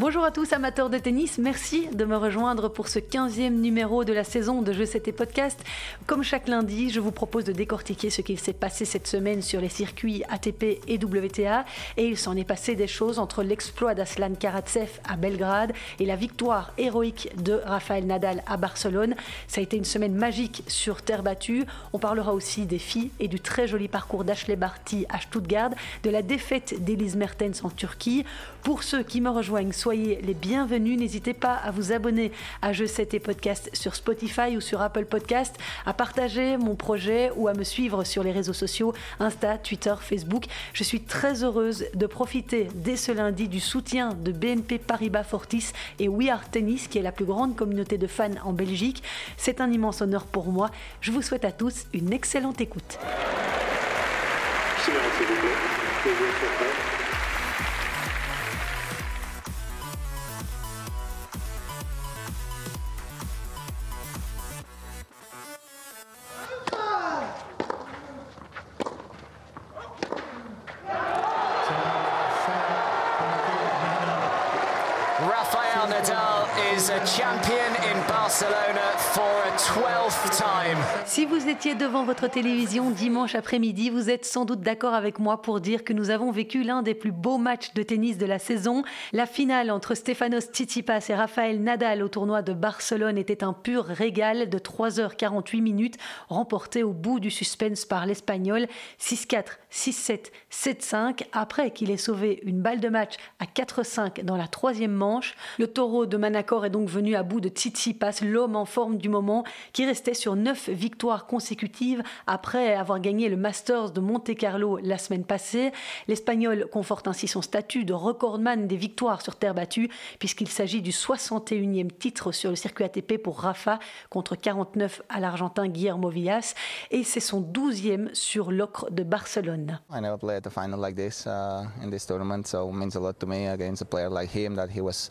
Bonjour à tous amateurs de tennis, merci de me rejoindre pour ce 15e numéro de la saison de Jeux CT Podcast. Comme chaque lundi, je vous propose de décortiquer ce qu'il s'est passé cette semaine sur les circuits ATP et WTA. Et il s'en est passé des choses entre l'exploit d'Aslan Karatsev à Belgrade et la victoire héroïque de Rafael Nadal à Barcelone. Ça a été une semaine magique sur terre battue. On parlera aussi des filles et du très joli parcours d'Ashley Barty à Stuttgart, de la défaite d'Elise Mertens en Turquie. Pour ceux qui me rejoignent, soyez les bienvenus. N'hésitez pas à vous abonner à Je 7 et Podcast sur Spotify ou sur Apple Podcast, à partager mon projet ou à me suivre sur les réseaux sociaux Insta, Twitter, Facebook. Je suis très heureuse de profiter dès ce lundi du soutien de BNP Paribas Fortis et We Are Tennis, qui est la plus grande communauté de fans en Belgique. C'est un immense honneur pour moi. Je vous souhaite à tous une excellente écoute. Si vous étiez devant votre télévision dimanche après-midi, vous êtes sans doute d'accord avec moi pour dire que nous avons vécu l'un des plus beaux matchs de tennis de la saison. La finale entre Stefanos Tsitsipas et Rafael Nadal au tournoi de Barcelone était un pur régal de 3h48 minutes, remporté au bout du suspense par l'Espagnol 6-4, 6-7, 7-5, après qu'il ait sauvé une balle de match à 4-5 dans la troisième manche. Le taureau de Manacor est donc venu à bout de Tsitsipas, l'homme en forme du moment, qui restait sur 9 victoires consécutives après avoir gagné le Masters de Monte-Carlo la semaine passée. L'Espagnol conforte ainsi son statut de recordman des victoires sur terre battue, puisqu'il s'agit du 61e titre sur le circuit ATP pour Rafa, contre 49 à l'Argentin Guillermo Villas, et c'est son 12e sur l'ocre de Barcelone. I never played a final like this uh, in this tournament, so it means a lot to me against a player like him that he was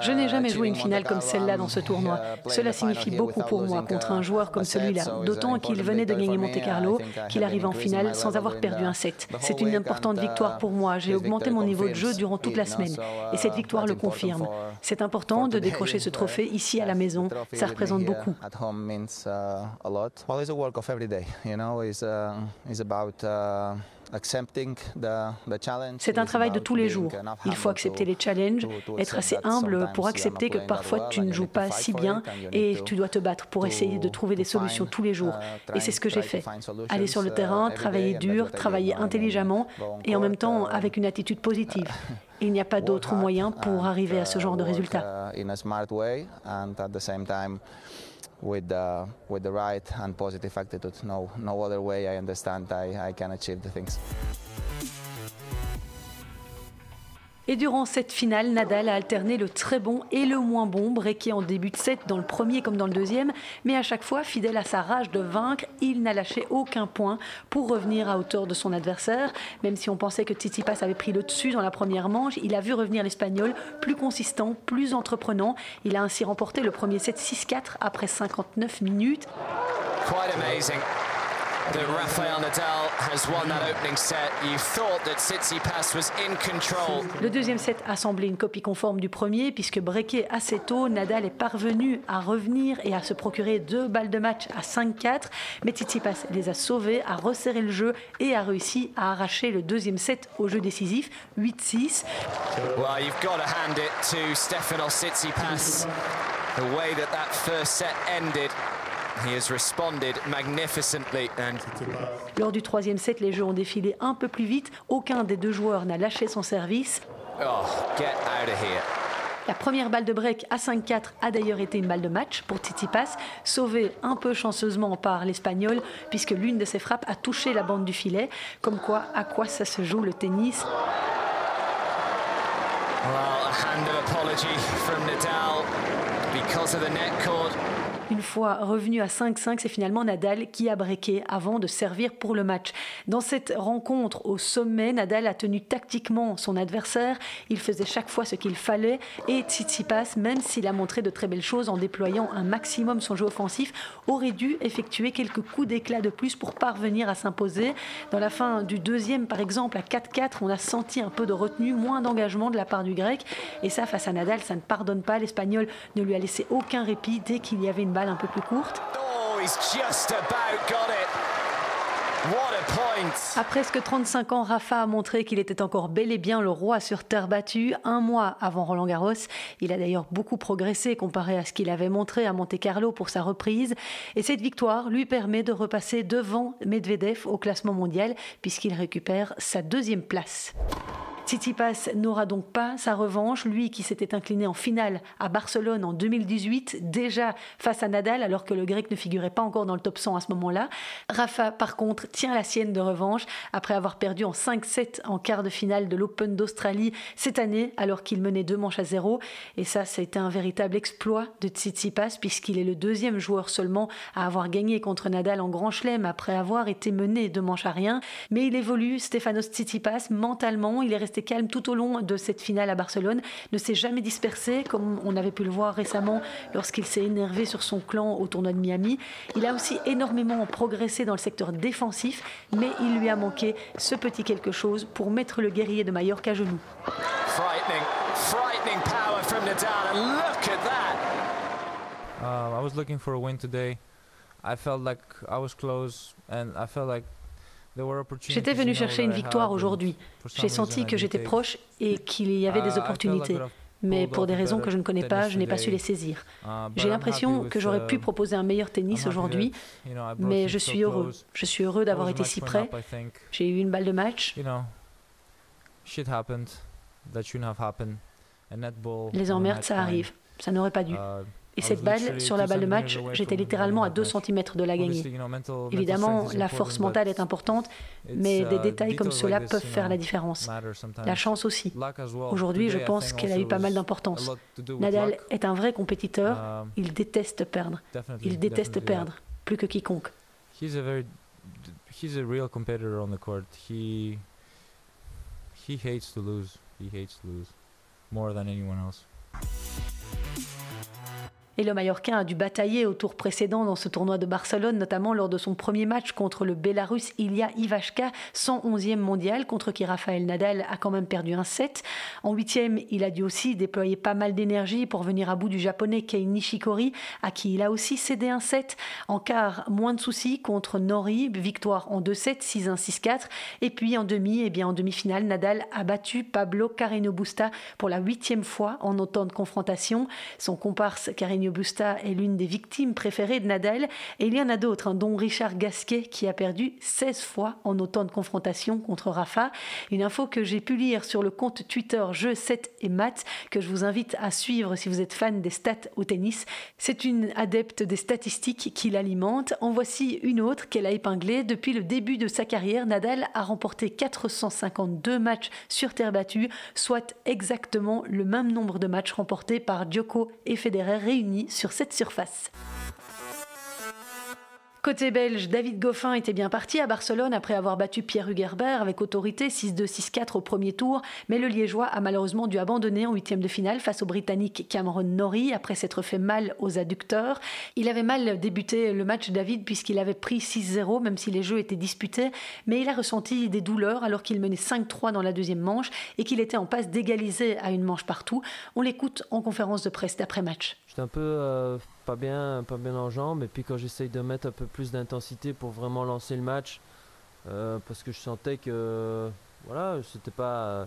je n'ai jamais joué une finale comme celle-là dans ce tournoi. Cela signifie beaucoup pour moi contre un joueur comme celui-là, d'autant qu'il venait de gagner Monte Carlo, qu'il arrive en finale sans avoir perdu un set. C'est une importante victoire pour moi. J'ai augmenté mon niveau de jeu durant toute la semaine et cette victoire le confirme. C'est important de décrocher ce trophée ici à la maison. Ça représente beaucoup. C'est un travail de tous les jours. Il faut accepter les challenges, être assez humble pour accepter que parfois tu ne joues pas si bien et tu dois te battre pour essayer de trouver des solutions tous les jours. Uh, et c'est ce que j'ai fait. Aller sur le uh, terrain, travailler dur, travailler intelligemment et en même temps uh, avec une attitude positive. Il n'y a pas d'autre moyen pour arriver à ce genre de résultat. With the with the right and positive attitude. No no other way. I understand I, I can achieve the things. Et durant cette finale, Nadal a alterné le très bon et le moins bon, breaké en début de set dans le premier comme dans le deuxième, mais à chaque fois, fidèle à sa rage de vaincre, il n'a lâché aucun point pour revenir à hauteur de son adversaire. Même si on pensait que Tsitsipas avait pris le dessus dans la première manche, il a vu revenir l'Espagnol plus consistant, plus entreprenant. Il a ainsi remporté le premier set 6-4 après 59 minutes. Le deuxième set a semblé une copie conforme du premier, puisque breaké assez tôt, Nadal est parvenu à revenir et à se procurer deux balles de match à 5-4. Mais Tsitsipas les a sauvés, a resserré le jeu et a réussi à arracher le deuxième set au jeu décisif, 8-6. Well, you've got to hand it to Stefanos Tsitsipas. The way that that first set ended. Lors du troisième set, les jeux ont défilé un peu plus vite. Aucun des deux joueurs n'a lâché son service. Oh, La première balle de break à 5-4 a d'ailleurs été une balle de match pour Tsitsipas, sauvée un peu chanceusement par l'Espagnol, puisque l'une de ses frappes a touché la bande du filet. Comme quoi, à quoi ça se joue le tennis? Well, a hand of apology from Nadal because of the net cord. Une fois revenu à 5-5, c'est finalement Nadal qui a breaké avant de servir pour le match. Dans cette rencontre au sommet, Nadal a tenu tactiquement son adversaire. Il faisait chaque fois ce qu'il fallait et Tsitsipas, même s'il a montré de très belles choses en déployant un maximum son jeu offensif, aurait dû effectuer quelques coups d'éclat de plus pour parvenir à s'imposer. Dans la fin du deuxième, par exemple, à 4-4, on a senti un peu de retenue, moins d'engagement de la part du grec. Et ça, face à Nadal, ça ne pardonne pas. L'Espagnol ne lui a laissé aucun répit dès qu'il y avait une balle un peu plus courte. Oh, à presque 35 ans, Rafa a montré qu'il était encore bel et bien le roi sur terre battue. Un mois avant Roland Garros, il a d'ailleurs beaucoup progressé comparé à ce qu'il avait montré à Monte Carlo pour sa reprise. Et cette victoire lui permet de repasser devant Medvedev au classement mondial puisqu'il récupère sa deuxième place. Tsitsipas n'aura donc pas sa revanche, lui qui s'était incliné en finale à Barcelone en 2018, déjà face à Nadal alors que le grec ne figurait pas encore dans le top 100 à ce moment-là. Rafa par contre tient la sienne de revanche. Après avoir perdu en 5-7 en quart de finale de l'Open d'Australie cette année alors qu'il menait deux manches à zéro. Et ça été un véritable exploit de Tsitsipas puisqu'il est le deuxième joueur seulement à avoir gagné contre Nadal en Grand Chelem après avoir été mené deux manches à rien. Mais il évolue Stefanos Tsitsipas mentalement. Il est resté calme tout au long de cette finale à Barcelone, ne s'est jamais dispersé, comme on avait pu le voir récemment lorsqu'il s'est énervé sur son clan au tournoi de Miami. Il a aussi énormément progressé dans le secteur défensif, mais il lui a manqué ce petit quelque chose pour mettre le guerrier de Mallorca à genoux. Frightening, frightening power from Nadal, and look at that. Uh, I was looking for a win today. I felt like I was close, and I felt like J'étais venu chercher une victoire aujourd'hui. J'ai senti que j'étais proche et qu'il y avait des opportunités. Mais pour des raisons que je ne connais pas, je n'ai pas su les saisir. J'ai l'impression que j'aurais pu proposer un meilleur tennis aujourd'hui, mais je suis heureux. Je suis heureux d'avoir été si près. J'ai eu une balle de match. Les emmerdes, ça arrive. Ça n'aurait pas dû. Et cette balle, sur la balle de match, j'étais littéralement à 2 cm de la gagner. Évidemment, la force mentale est importante, mais des détails comme cela peuvent faire la différence. La chance aussi. Aujourd'hui, je pense qu'elle a eu pas mal d'importance. Nadal est un vrai compétiteur. Il déteste perdre. Il déteste perdre, plus que quiconque. He's a real competitor on the court. He, he hates to lose. He hates to lose more than anyone else. Et le Mallorquin a dû batailler au tour précédent dans ce tournoi de Barcelone, notamment lors de son premier match contre le Bélarus Ilya Ivashka, 111e mondial, contre qui Rafael Nadal a quand même perdu un set. En huitième, il a dû aussi déployer pas mal d'énergie pour venir à bout du japonais Kei Nishikori, à qui il a aussi cédé un set. En quart, moins de soucis contre Nori, victoire en 2-7, 6-1, 6-4. Et puis en demi, et eh bien en demi-finale, Nadal a battu Pablo Carreño Busta pour la huitième fois en autant de confrontation. Son comparse Carreño Busta est l'une des victimes préférées de Nadal et il y en a d'autres, hein, dont Richard Gasquet qui a perdu 16 fois en autant de confrontations contre Rafa. Une info que j'ai pu lire sur le compte Twitter Jeux 7 et Maths que je vous invite à suivre si vous êtes fan des stats au tennis. C'est une adepte des statistiques qui l'alimente. En voici une autre qu'elle a épinglée. Depuis le début de sa carrière, Nadal a remporté 452 matchs sur terre battue, soit exactement le même nombre de matchs remportés par Djoko et Federer réunis sur cette surface. Côté belge, David Goffin était bien parti à Barcelone après avoir battu Pierre Hugerbert avec autorité 6-2, 6-4 au premier tour, mais le Liégeois a malheureusement dû abandonner en huitième de finale face au Britannique Cameron Norrie après s'être fait mal aux adducteurs. Il avait mal débuté le match David puisqu'il avait pris 6-0 même si les jeux étaient disputés, mais il a ressenti des douleurs alors qu'il menait 5-3 dans la deuxième manche et qu'il était en passe d'égaliser à une manche partout. On l'écoute en conférence de presse d'après-match. J'étais un peu euh, pas bien, pas bien en jambes. Et puis quand j'essaye de mettre un peu plus d'intensité pour vraiment lancer le match, euh, parce que je sentais que voilà, c'était pas,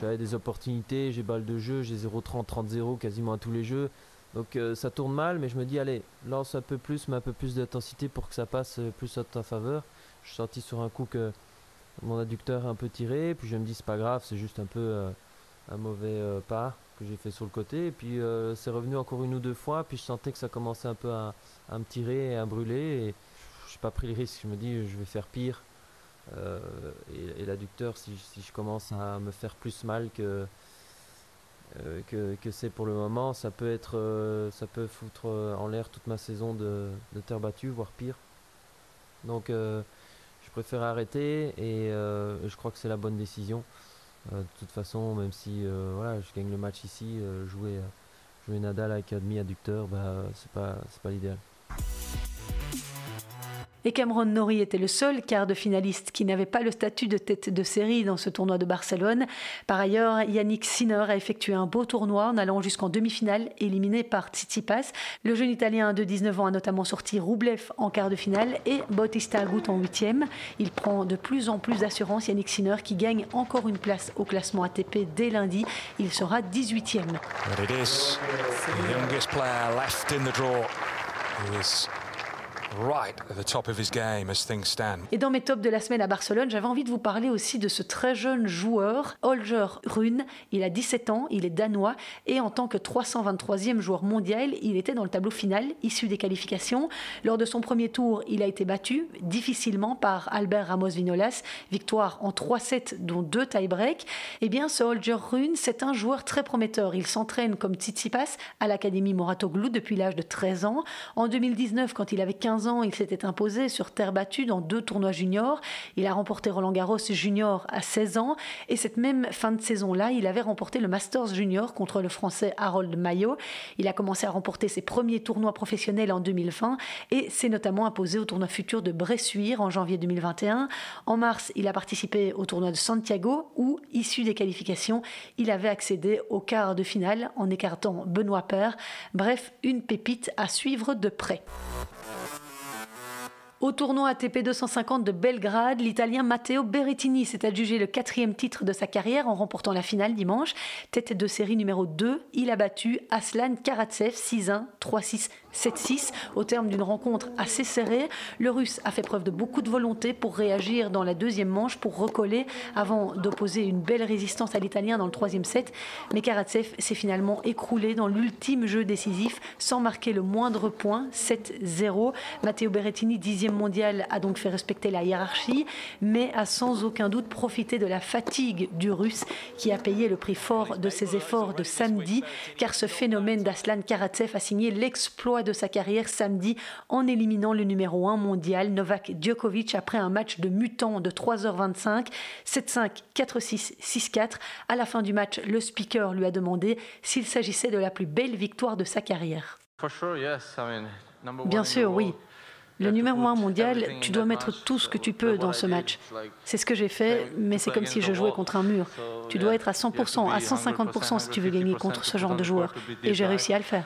j'avais des opportunités, j'ai balle de jeu, j'ai 0-30, 30-0 quasiment à tous les jeux. Donc euh, ça tourne mal, mais je me dis allez, lance un peu plus, mets un peu plus d'intensité pour que ça passe euh, plus à ta faveur. Je suis sorti sur un coup que mon adducteur est un peu tiré, puis je me dis c'est pas grave, c'est juste un peu un mauvais pas que j'ai fait sur le côté. Et puis euh, c'est revenu encore une ou deux fois. Puis je sentais que ça commençait un peu à, me tirer et à brûler. Et j'ai pas pris le risque. Je me dis, je vais faire pire. Euh, et, l'adducteur, si, je commence à me faire plus mal que, que, c'est pour le moment. Ça peut, être, ça peut foutre en l'air toute ma saison de, terre battue, voire pire. Donc je préfère arrêter et je crois que c'est la bonne décision. De toute façon, même si voilà, je gagne le match ici, jouer, jouer Nadal avec demi-adducteur, bah, c'est pas, pas l'idéal. Et Cameron Norrie était le seul quart de finaliste qui n'avait pas le statut de tête de série dans ce tournoi de Barcelone. Par ailleurs, Yannick Sinner a effectué un beau tournoi en allant jusqu'en demi-finale, éliminé par Tsitsipas. Le jeune Italien de 19 ans a notamment sorti Roublev en quart de finale et Bautista Agut en huitième. Il prend de plus en plus d'assurance Yannick Sinner qui gagne encore une place au classement ATP dès lundi. Il sera 18e. Et dans mes tops de la semaine à Barcelone, j'avais envie de vous parler aussi de ce très jeune joueur, Holger Rune. Il a 17 ans, il est danois et en tant que 323e joueur mondial, il était dans le tableau final, issu des qualifications. Lors de son premier tour, il a été battu difficilement par Albert Ramos Vinolas, victoire en 3 sets dont 2 tie-break. Eh bien, ce Holger Rune, c'est un joueur très prometteur. Il s'entraîne comme Tsitsipas à l'Académie Moratoglou depuis l'âge de 13 ans. En 2019, quand il avait 15 ans, il s'était imposé sur terre battue dans deux tournois juniors. Il a remporté Roland Garros junior à 16 ans et cette même fin de saison-là, il avait remporté le Masters junior contre le Français Harold Maillot. Il a commencé à remporter ses premiers tournois professionnels en 2020 et s'est notamment imposé au tournoi futur de Bressuire en janvier 2021. En mars, il a participé au tournoi de Santiago où, issu des qualifications, il avait accédé au quart de finale en écartant Benoît Paire. Bref, une pépite à suivre de près. Au tournoi ATP 250 de Belgrade, l'Italien Matteo Berrettini s'est adjugé le quatrième titre de sa carrière en remportant la finale dimanche. Tête de série numéro 2, il a battu Aslan Karatsev 6-1, 3-6, 7-6 au terme d'une rencontre assez serrée. Le Russe a fait preuve de beaucoup de volonté pour réagir dans la deuxième manche, pour recoller avant d'opposer une belle résistance à l'Italien dans le troisième set. Mais Karatsev s'est finalement écroulé dans l'ultime jeu décisif sans marquer le moindre point, 7-0. Matteo Berrettini, dixième mondial, a donc fait respecter la hiérarchie, mais a sans aucun doute profité de la fatigue du Russe qui a payé le prix fort de ses efforts de samedi, car ce phénomène d'Aslan Karatsev a signé l'exploit de sa carrière samedi en éliminant le numéro 1 mondial Novak Djokovic après un match de mutant de 3h25, 7-5, 4-6, 6-4. À la fin du match, le speaker lui a demandé s'il s'agissait de la plus belle victoire de sa carrière. Bien sûr, oui. Le numéro un mondial, tu dois mettre tout ce que tu peux dans ce match. C'est ce que j'ai fait, mais c'est comme si je jouais contre un mur. Tu dois être à 100%, à 150% si tu veux gagner contre ce genre de joueur. Et j'ai réussi à le faire.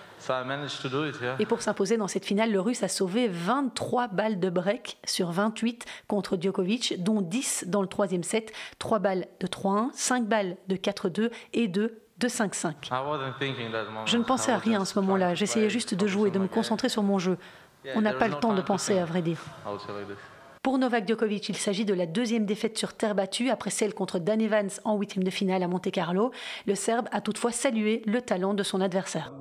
Et pour s'imposer dans cette finale, le Russe a sauvé 23 balles de break sur 28 contre Djokovic, dont 10 dans le troisième set, 3 balles de 3-1, 5 balles de 4-2 et 2 de 5-5. Je ne pensais à rien à ce moment-là, j'essayais juste de jouer, de me concentrer sur mon jeu. On n'a pas le temps de penser, à vrai dire. Pour Novak Djokovic, il s'agit de la deuxième défaite sur terre battue après celle contre Dan Evans en huitième de finale à Monte Carlo. Le Serbe a toutefois salué le talent de son adversaire.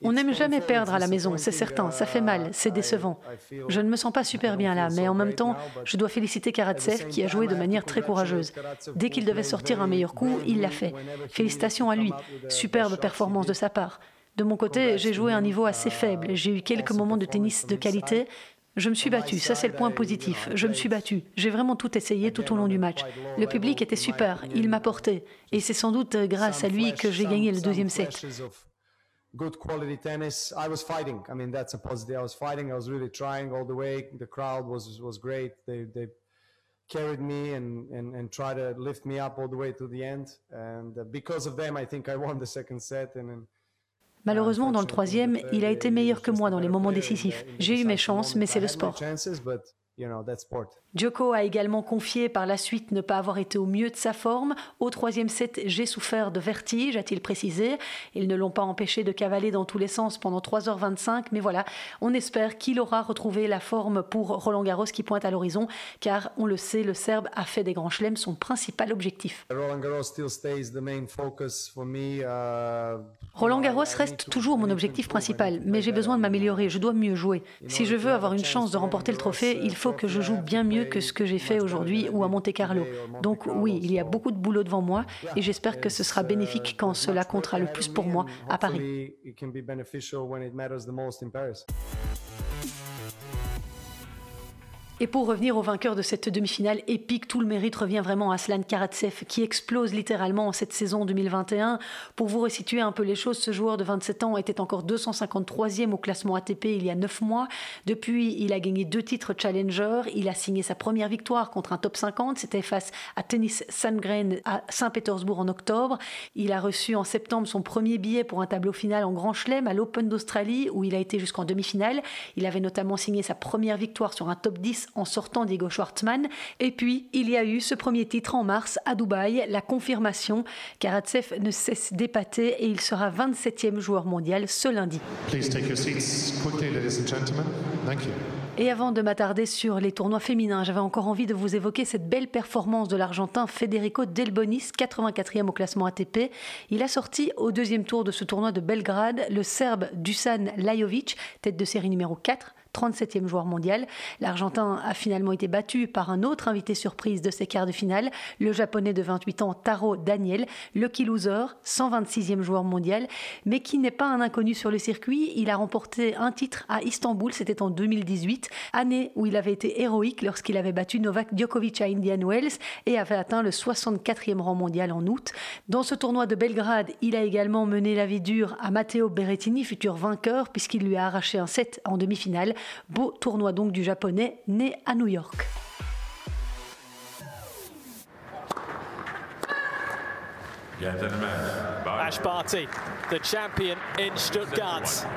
On n'aime jamais perdre à la maison, c'est certain, ça fait mal, c'est décevant. Je ne me sens pas super bien là, mais en même temps, je dois féliciter Karatsev qui a joué de manière très courageuse. Dès qu'il devait sortir un meilleur coup, il l'a fait. Félicitations à lui, superbe performance de sa part. De mon côté, j'ai joué à un niveau assez faible. J'ai eu quelques moments de tennis de qualité. Je me suis battu, ça c'est le point positif. Je me suis battu. J'ai vraiment tout essayé tout au long du match. Le public était super, il m'a porté. Et c'est sans doute grâce à lui que j'ai gagné le deuxième set. good quality tennis. I was fighting. I mean, that's a positive. I was fighting. I was really trying all the way. The crowd was was great. They they carried me and and and tried to lift me up all the way to the end. And uh, because of them, I think I won the second set. And, and Malheureusement, dans le troisième, il a été meilleur que moi dans les moments décisifs. J'ai eu mes chances, mais c'est le sport. Djoko a également confié par la suite ne pas avoir été au mieux de sa forme. Au troisième set, j'ai souffert de vertige, a-t-il précisé. Ils ne l'ont pas empêché de cavaler dans tous les sens pendant 3h25, mais voilà, on espère qu'il aura retrouvé la forme pour Roland Garros qui pointe à l'horizon, car on le sait, le Serbe a fait des grands chelems son principal objectif. Roland Garros uh, reste toujours mon objectif principal, mais j'ai besoin de m'améliorer, je dois mieux jouer. Si je veux avoir une chance de remporter le trophée, il faut que je joue bien mieux que ce que j'ai fait aujourd'hui ou à Monte Carlo. Donc oui, il y a beaucoup de boulot devant moi et j'espère que ce sera bénéfique quand cela comptera le plus pour moi à Paris. Et pour revenir au vainqueur de cette demi-finale épique, tout le mérite revient vraiment à Aslan Karatsev qui explose littéralement en cette saison 2021. Pour vous resituer un peu les choses, ce joueur de 27 ans était encore 253e au classement ATP il y a 9 mois. Depuis, il a gagné deux titres Challenger. Il a signé sa première victoire contre un top 50. C'était face à Tennis Sandgren à Saint-Pétersbourg en octobre. Il a reçu en septembre son premier billet pour un tableau final en Grand Chelem à l'Open d'Australie où il a été jusqu'en demi-finale. Il avait notamment signé sa première victoire sur un top 10 en sortant Diego Schwartzmann. Et puis, il y a eu ce premier titre en mars à Dubaï, la confirmation. Karatsev ne cesse d'épater et il sera 27e joueur mondial ce lundi. Et avant de m'attarder sur les tournois féminins, j'avais encore envie de vous évoquer cette belle performance de l'Argentin Federico Delbonis, 84e au classement ATP. Il a sorti au deuxième tour de ce tournoi de Belgrade le Serbe Dusan Lajovic, tête de série numéro 4, 37e joueur mondial. L'Argentin a finalement été battu par un autre invité surprise de ses quarts de finale, le japonais de 28 ans Taro Daniel, lucky loser, 126e joueur mondial, mais qui n'est pas un inconnu sur le circuit. Il a remporté un titre à Istanbul, c'était en 2018, année où il avait été héroïque lorsqu'il avait battu Novak Djokovic à Indian Wells et avait atteint le 64e rang mondial en août. Dans ce tournoi de Belgrade, il a également mené la vie dure à Matteo Berrettini, futur vainqueur, puisqu'il lui a arraché un set en demi-finale. Beau tournoi donc du japonais né à New York.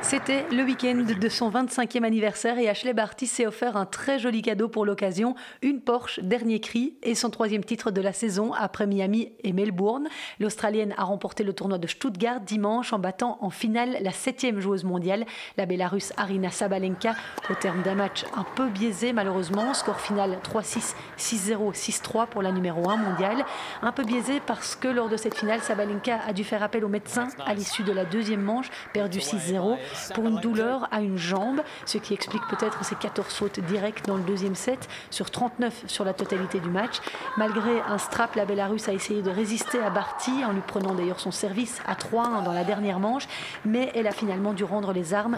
C'était le week-end de son 25e anniversaire et Ashley Barty s'est offert un très joli cadeau pour l'occasion, une Porsche dernier cri et son troisième titre de la saison après Miami et Melbourne. L'Australienne a remporté le tournoi de Stuttgart dimanche en battant en finale la septième joueuse mondiale, la Bélarusse Arina Sabalenka, au terme d'un match un peu biaisé malheureusement, score final 3-6, 6-0, 6-3 pour la numéro 1 mondiale. Un peu biaisé parce que lors de cette finale, Sabalenka a dû faire appel au médecin à l'issue de la deuxième manche, perdu 6-0 pour une douleur à une jambe, ce qui explique peut-être ses 14 fautes directes dans le deuxième set sur 39 sur la totalité du match. Malgré un strap, la Bélarusse a essayé de résister à Barty en lui prenant d'ailleurs son service à 3-1 dans la dernière manche, mais elle a finalement dû rendre les armes.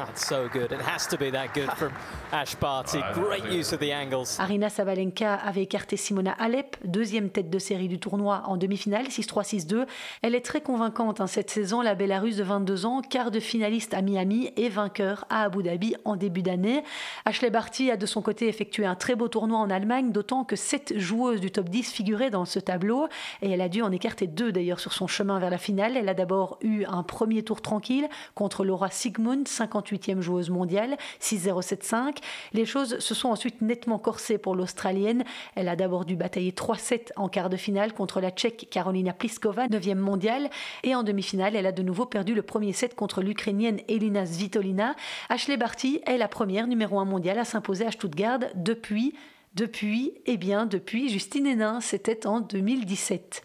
Arina Sabalenka avait écarté Simona Alep, deuxième tête de série du tournoi en demi-finale, 6-3-6-2. Elle est très convaincante hein, cette saison, la Bélarusse de 22 ans, quart de finaliste à Miami et vainqueur à Abu Dhabi en début d'année. Ashley Barty a de son côté effectué un très beau tournoi en Allemagne, d'autant que sept joueuses du top 10 figuraient dans ce tableau et elle a dû en écarter deux d'ailleurs sur son chemin vers la finale. Elle a d'abord eu un premier tour tranquille contre Laura Sigmund, 58e joueuse mondiale, 6-0-7-5. Les choses se sont ensuite nettement corsées pour l'Australienne. Elle a d'abord dû batailler 3-7 en quart de finale contre la Tchèque Karolina Pliskova, 9e mondiale. Et en demi-finale, elle a de nouveau perdu le premier set contre l'Ukrainienne Elina Svitolina. Ashley Barty est la première numéro 1 mondiale à s'imposer à Stuttgart depuis depuis, eh bien, depuis Justine Hénin, c'était en 2017.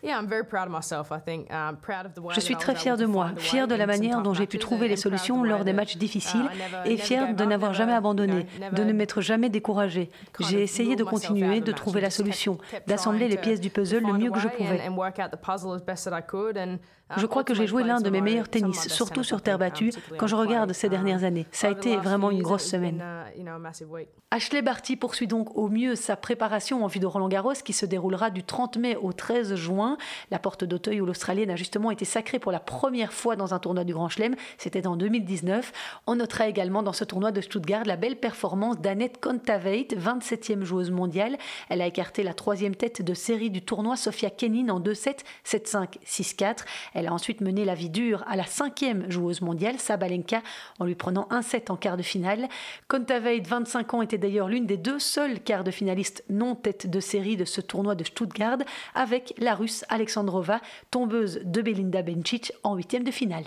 Je suis très fière de moi, fière de la manière dont j'ai pu trouver les solutions lors des matchs difficiles uh, et fière de n'avoir jamais abandonné, de ne m'être jamais découragée. J'ai essayé de continuer, de trouver la solution, d'assembler les pièces du puzzle le mieux que je pouvais. Je crois que j'ai joué l'un de mes meilleurs tennis, surtout sur terre battue, quand je regarde ces dernières années. Ça a été vraiment une grosse semaine. Ashley Barty poursuit donc au mieux sa préparation en vue de Roland Garros qui se déroulera du 30 mai au 13 juin. La porte d'Auteuil où l'Australienne a justement été sacrée pour la première fois dans un tournoi du Grand Chelem. C'était en 2019. On notera également dans ce tournoi de Stuttgart la belle performance d'Annette Kontaveit, 27e joueuse mondiale. Elle a écarté la troisième tête de série du tournoi, Sofia Kenin, en 2-7, 7-5, 6-4. Elle a ensuite mené la vie dure à la cinquième joueuse mondiale, Sabalenka, en lui prenant un set en quart de finale. Kontaveit, 25 ans, était d'ailleurs l'une des deux seules quarts de non tête de série de ce tournoi de Stuttgart, avec la russe Alexandrova, tombeuse de Belinda Bencic en huitième de finale.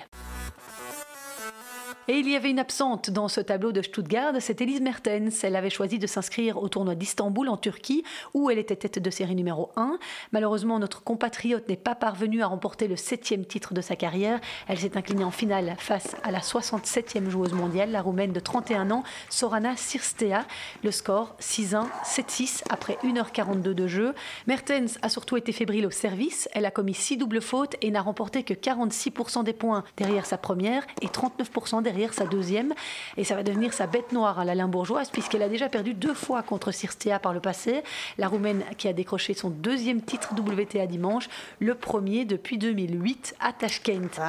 Et il y avait une absente dans ce tableau de Stuttgart, c'est Elise Mertens. Elle avait choisi de s'inscrire au tournoi d'Istanbul en Turquie, où elle était tête de série numéro 1. Malheureusement, notre compatriote n'est pas parvenue à remporter le septième titre de sa carrière. Elle s'est inclinée en finale face à la 67e joueuse mondiale, la roumaine de 31 ans, Sorana Sirstea. Le score 6-1, 7-6 après 1h42 de jeu. Mertens a surtout été fébrile au service. Elle a commis 6 doubles fautes et n'a remporté que 46% des points derrière sa première et 39% derrière sa deuxième. Et ça va devenir sa bête noire à la limbourgeoise, puisqu'elle a déjà perdu deux fois contre Sirstea par le passé. La Roumaine qui a décroché son deuxième titre WTA dimanche, le premier depuis 2008 à Tashkent.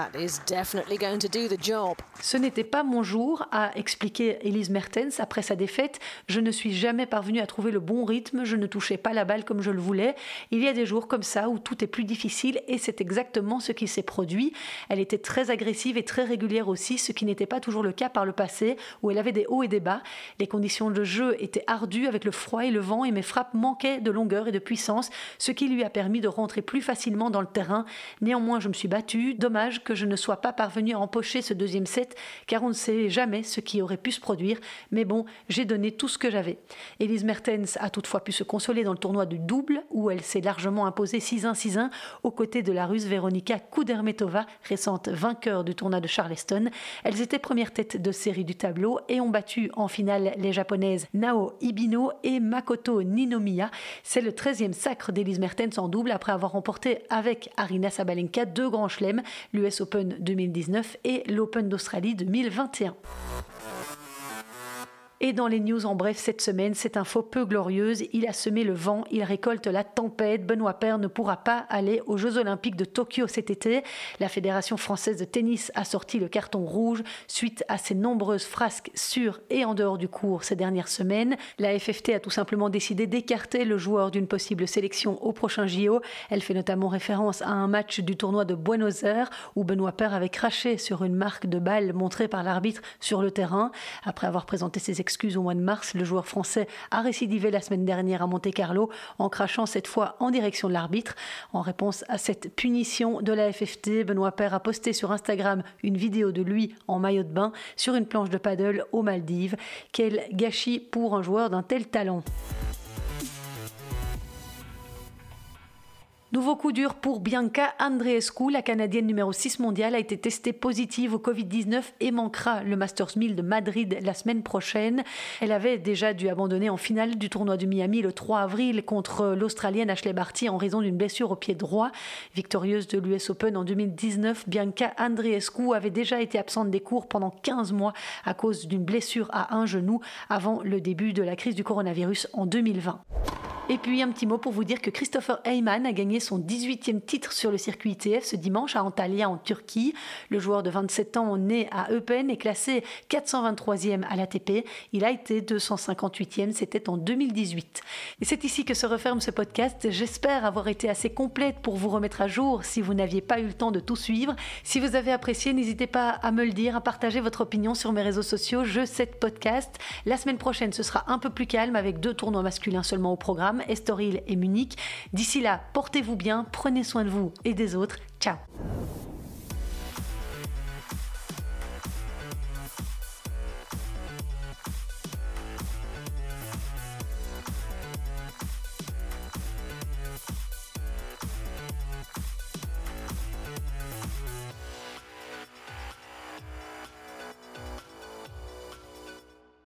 Ce n'était pas mon jour, a expliqué Elise Mertens après sa défaite. Je ne suis jamais parvenue à trouver le bon rythme, je ne touchais pas la balle comme je le voulais. Il y a des jours comme ça où tout est plus difficile et c'est exactement ce qui s'est produit. Elle était très agressive et très régulière aussi, ce qui n'était pas toujours le cas par le passé, où elle avait des hauts et des bas. Les conditions de jeu étaient ardues avec le froid et le vent, et mes frappes manquaient de longueur et de puissance, ce qui lui a permis de rentrer plus facilement dans le terrain. Néanmoins, je me suis battue. Dommage que je ne sois pas parvenue à empocher ce deuxième set, car on ne sait jamais ce qui aurait pu se produire. Mais bon, j'ai donné tout ce que j'avais. Elise Mertens a toutefois pu se consoler dans le tournoi du double, où elle s'est largement imposée 6-1, 6-1, aux côtés de la russe Veronika Kudermetova, récente vainqueur du tournoi de Charleston. Elles étaient première tête de série du tableau et ont battu en finale les japonaises Nao Ibino et Makoto Ninomiya. C'est le 13e sacre d'Elise Mertens en double après avoir remporté avec Arina Sabalenka deux grands chelems, l'US Open 2019 et l'Open d'Australie 2021. Et dans les news en bref cette semaine, cette info peu glorieuse, il a semé le vent, il récolte la tempête. Benoît Paire ne pourra pas aller aux Jeux Olympiques de Tokyo cet été. La Fédération française de tennis a sorti le carton rouge suite à ses nombreuses frasques sur et en dehors du cours ces dernières semaines. La FFT a tout simplement décidé d'écarter le joueur d'une possible sélection au prochain JO. Elle fait notamment référence à un match du tournoi de Buenos Aires où Benoît Paire avait craché sur une marque de balle montrée par l'arbitre sur le terrain. Après avoir présenté ses excuse au mois de mars, le joueur français a récidivé la semaine dernière à Monte-Carlo en crachant cette fois en direction de l'arbitre. En réponse à cette punition de la FFT, Benoît Père a posté sur Instagram une vidéo de lui en maillot de bain sur une planche de paddle aux Maldives. Quel gâchis pour un joueur d'un tel talent. Nouveau coup dur pour Bianca Andreescu, la Canadienne numéro 6 mondiale, a été testée positive au Covid-19 et manquera le Masters 1000 de Madrid la semaine prochaine. Elle avait déjà dû abandonner en finale du tournoi de Miami le 3 avril contre l'Australienne Ashley Barty en raison d'une blessure au pied droit. Victorieuse de l'US Open en 2019, Bianca Andreescu avait déjà été absente des cours pendant 15 mois à cause d'une blessure à un genou avant le début de la crise du coronavirus en 2020. Et puis un petit mot pour vous dire que Christopher Heyman a gagné son 18e titre sur le circuit ITF ce dimanche à Antalya en Turquie. Le joueur de 27 ans né à Eupen est classé 423e à l'ATP. Il a été 258e, c'était en 2018. Et c'est ici que se referme ce podcast. J'espère avoir été assez complète pour vous remettre à jour si vous n'aviez pas eu le temps de tout suivre. Si vous avez apprécié, n'hésitez pas à me le dire, à partager votre opinion sur mes réseaux sociaux. Je cette podcast. La semaine prochaine, ce sera un peu plus calme avec deux tournois masculins seulement au programme. Estoril et Munich. D'ici là, bien, prenez soin de vous et des autres. Ciao